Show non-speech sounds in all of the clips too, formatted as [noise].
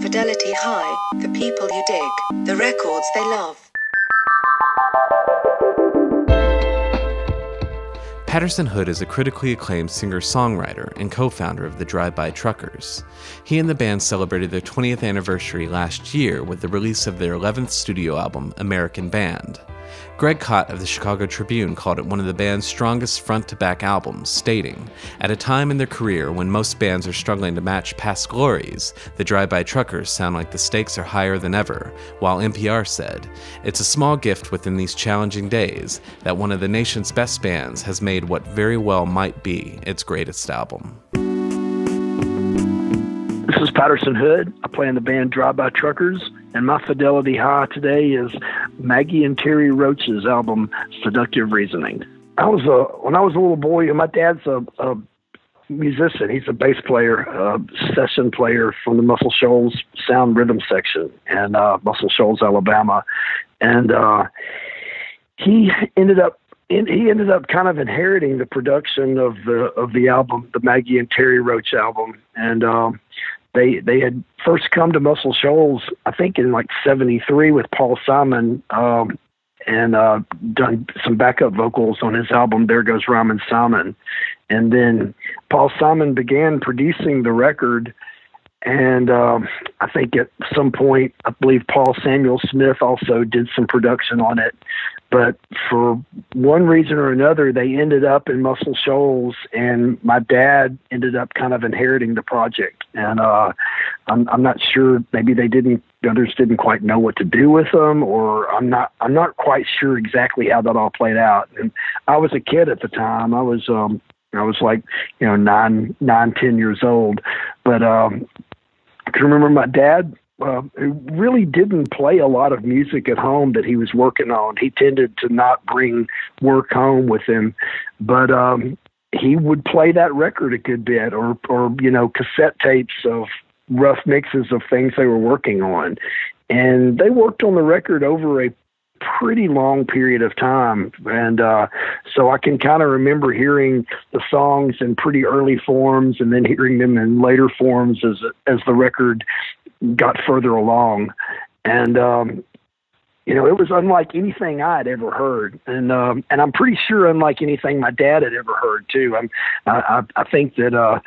Fidelity High, the people you dig, the records they love. Patterson Hood is a critically acclaimed singer songwriter and co founder of the Drive By Truckers. He and the band celebrated their 20th anniversary last year with the release of their 11th studio album, American Band. Greg Kot of the Chicago Tribune called it one of the band's strongest front to back albums, stating, At a time in their career when most bands are struggling to match past glories, the Drive By Truckers sound like the stakes are higher than ever, while NPR said, It's a small gift within these challenging days that one of the nation's best bands has made what very well might be its greatest album. This is Patterson Hood. I play in the band Drive By Truckers, and my fidelity high today is Maggie and Terre Roche's album Seductive Reasoning. I was a when I was a little boy. My dad's a, a musician. He's a bass player, a session player from the Muscle Shoals Sound Rhythm section in uh, Muscle Shoals, Alabama, and uh, he ended up in, he ended up kind of inheriting the production of the of the album, the Maggie and Terre Roche album, and um, they they had first come to Muscle Shoals, I think in like '73 with Paul Simon, um, and uh, done some backup vocals on his album There Goes Rhymin' Simon, and then Paul Simon began producing the record. And um, I think at some point, I believe Paul Samuel Smith also did some production on it but for one reason or another, they ended up in Muscle Shoals, and my dad ended up kind of inheriting the project. And uh, I'm, I'm not sure. Maybe they didn't. The others didn't quite know what to do with them, or I'm not. I'm not quite sure exactly how that all played out. And I was a kid at the time. I was. Um, I was like, you know, nine, nine, ten years old. But um, I can remember my dad uh, really didn't play a lot of music at home that he was working on. He tended to not bring work home with him, but um, he would play that record a good bit, or or you know cassette tapes of rough mixes of things they were working on, and they worked on the record over a pretty long period of time. And uh so I can kind of remember hearing the songs in pretty early forms and then hearing them in later forms as as the record got further along, and um, you know, it was unlike anything I had ever heard, and um, and I'm pretty sure unlike anything my dad had ever heard too. I'm, I I think that uh,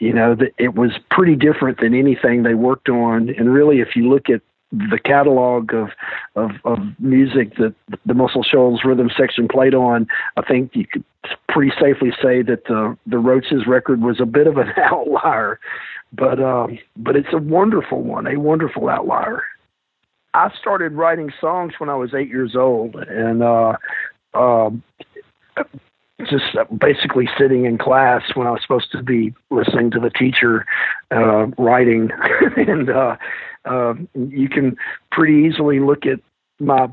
you know that it was pretty different than anything they worked on, and really, if you look at the catalog of, of of music that the Muscle Shoals rhythm section played on, I think you could pretty safely say that the the Roches record was a bit of an [laughs] outlier but um, but it's a wonderful one, a wonderful outlier. I started writing songs when I was eight years old, and uh, uh, just basically sitting in class when I was supposed to be listening to the teacher uh, writing, [laughs] and uh, you can pretty easily look at my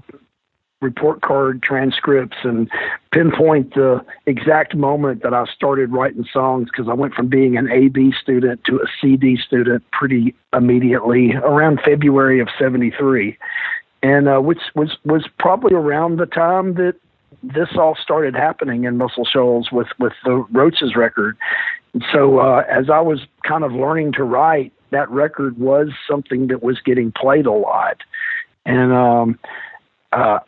report card transcripts and pinpoint the exact moment that I started writing songs because I went from being an AB student to a CD student pretty immediately around February of 73. And uh, which was, was probably around the time that this all started happening in Muscle Shoals with, with the Roches record. so uh, as I was kind of learning to write, that record was something that was getting played a lot. And um, uh,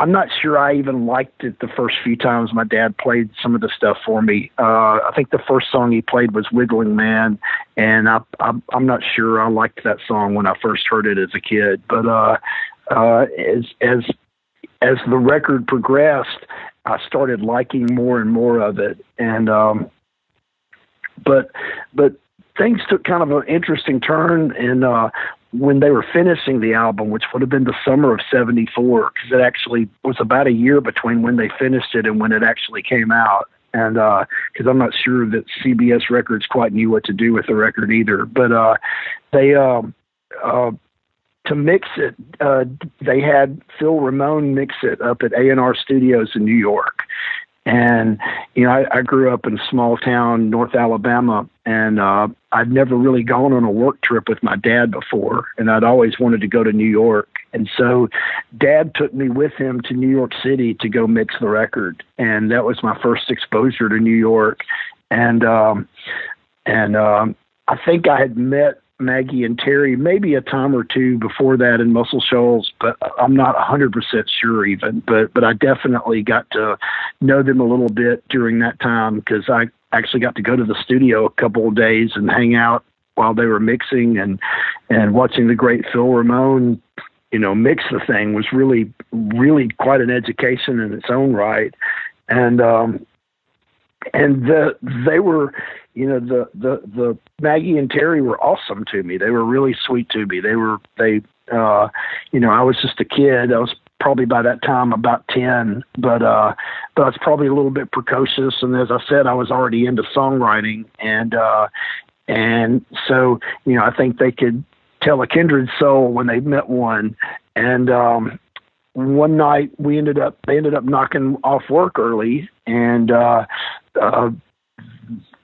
I'm not sure I even liked it the first few times my dad played some of the stuff for me. Uh, I think the first song he played was Wiggling Man, and I, I, I'm not sure I liked that song when I first heard it as a kid. But uh, uh, as as as the record progressed, I started liking more and more of it, and um, but but things took kind of an interesting turn and uh when they were finishing the album, which would have been the summer of '74, because it actually was about a year between when they finished it and when it actually came out. And because uh, I'm not sure that CBS Records quite knew what to do with the record either, but uh, they um, uh, to mix it, uh, they had Phil Ramone mix it up at A&R Studios in New York, and you know, I, I grew up in a small town North Alabama, and uh, I'd never really gone on a work trip with my dad before, and I'd always wanted to go to New York. And so, Dad took me with him to New York City to go mix the record, and that was my first exposure to New York. And um, and um, I think I had met Maggie and Terre maybe a time or two before that in Muscle Shoals, but I'm not 100% sure even. But but I definitely got to know them a little bit during that time because I actually got to go to the studio a couple of days and hang out while they were mixing and and watching the great Phil Ramone you know mix the thing was really really quite an education in its own right and um and the they were you know the the the Maggie and Terre were awesome to me. They were really sweet to me. They were they uh you know I was just a kid. I was probably by that time about 10 but uh but I was probably a little bit precocious and as I said I was already into songwriting and uh and so you know I think they could tell a kindred soul when they met one and um one night we ended up they ended up knocking off work early and uh uh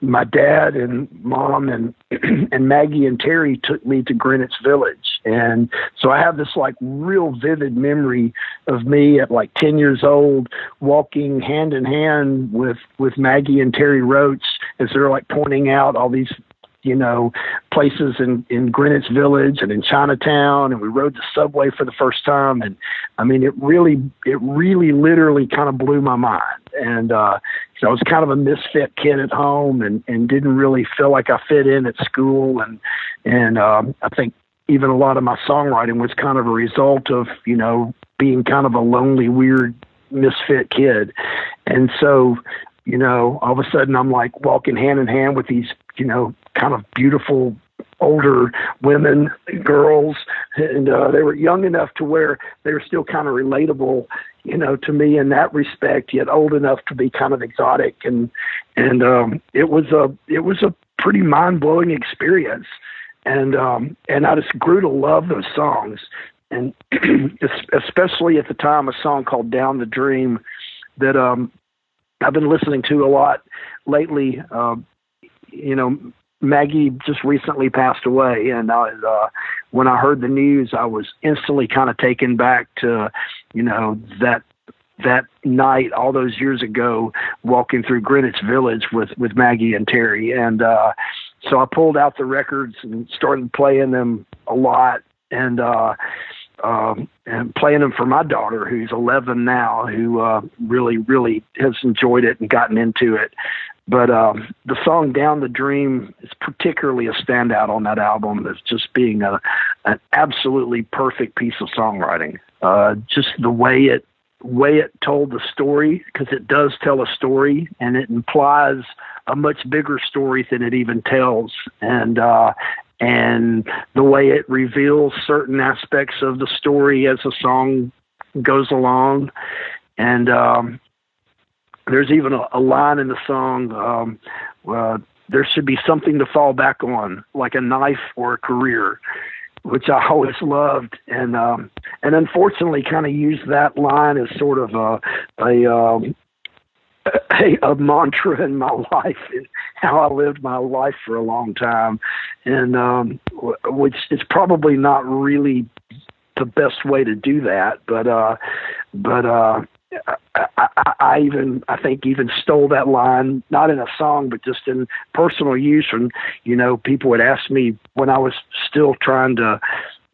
my dad and mom and [clears throat] and Maggie and Terre took me to Greenwich Village. And so I have this like real vivid memory of me at like 10 years old walking hand in hand with with Maggie and Terre Roche as they're like pointing out all these you know, places in, in Greenwich Village and in Chinatown, and we rode the subway for the first time. And I mean, it really, it really literally kind of blew my mind. And uh, so I was kind of a misfit kid at home and, and didn't really feel like I fit in at school. And, and um, I think even a lot of my songwriting was kind of a result of, you know, being kind of a lonely, weird misfit kid. And so you know, all of a sudden I'm like walking hand in hand with these, you know, kind of beautiful older women, girls, and uh, they were young enough to where they were still kind of relatable, you know, to me in that respect, yet old enough to be kind of exotic, and and um, it was a it was a pretty mind blowing experience, and um, and I just grew to love those songs, and [clears throat] especially at the time a song called Down the Dream that um I've been listening to a lot lately. Uh, you know, Maggie just recently passed away, and I, uh, when I heard the news, I was instantly kind of taken back to, you know, that that night all those years ago, walking through Greenwich Village with with Maggie and Terre, and uh, so I pulled out the records and started playing them a lot, and uh, um, and playing them for my daughter, who's 11 now, who uh, really, really has enjoyed it and gotten into it. But um, the song "Down the Dream" is particularly a standout on that album as just being a an absolutely perfect piece of songwriting. Uh, just the way it way it told the story, because it does tell a story, and it implies a much bigger story than it even tells. And uh, and the way it reveals certain aspects of the story as the song goes along. And um, there's even a, a, line in the song um, uh, there should be something to fall back on, like a knife or a career, which I always loved. And um, and unfortunately, kind of used that line as sort of a, a um, [laughs] a, a mantra in my [laughs] life, and how I lived my life for a long time, and um, which is probably not really the best way to do that, but uh, but uh, I, I, I even I think even stole that line not in a song but just in personal use and you know people would ask me when I was still trying to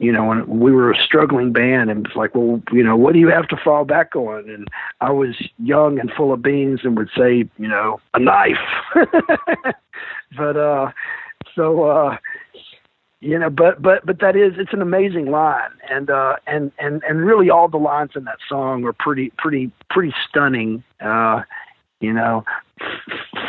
you know, when we were a struggling band and it's like, well, you know, what do you have to fall back on? And I was young and full of beans and would say, you know, a knife. [laughs] but uh so uh you know, but but but that is it's an amazing line and uh and and and really all the lines in that song are pretty pretty pretty stunning. Uh you know,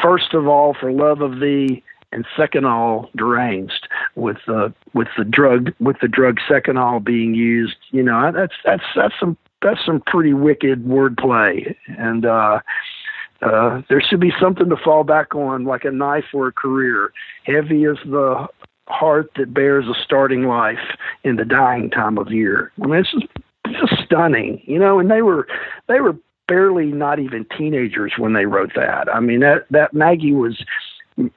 first of all for love of thee and seconal deranged with the with the drug with the drug seconal being used. You know, that's that's that's some that's some pretty wicked wordplay, and uh, uh, there should be something to fall back on, like a knife or a career. Heavy as the heart that bears a starting life in the dying time of year. I mean, it's just, just stunning, you know. And they were they were barely not even teenagers when they wrote that. I mean, that that Maggie was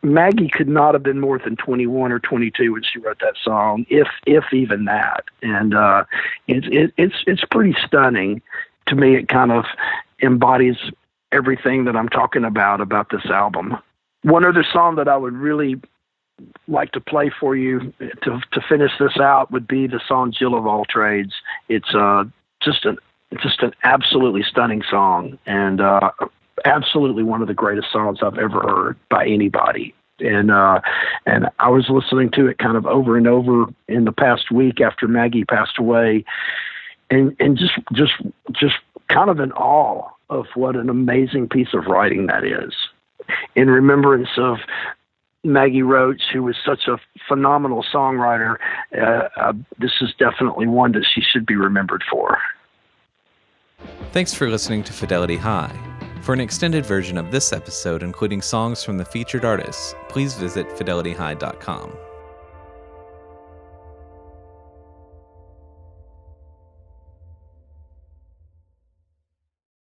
Maggie could not have been more than 21 or 22 when she wrote that song, if if even that. And uh, it's it, it's it's pretty stunning. To me, it kind of embodies everything that I'm talking about about this album. One other song that I would really like to play for you to to finish this out would be the song "Jill of All Trades." It's uh, just an just an absolutely stunning song, and uh, absolutely one of the greatest songs I've ever heard by anybody. And uh, and I was listening to it kind of over and over in the past week after Maggie passed away, and and just just just kind of in awe of what an amazing piece of writing that is. In remembrance of Maggie Roche, who was such a phenomenal songwriter, uh, uh, this is definitely one that she should be remembered for. Thanks for listening to Fidelity High. For an extended version of this episode, including songs from the featured artists, please visit fidelityhigh.com.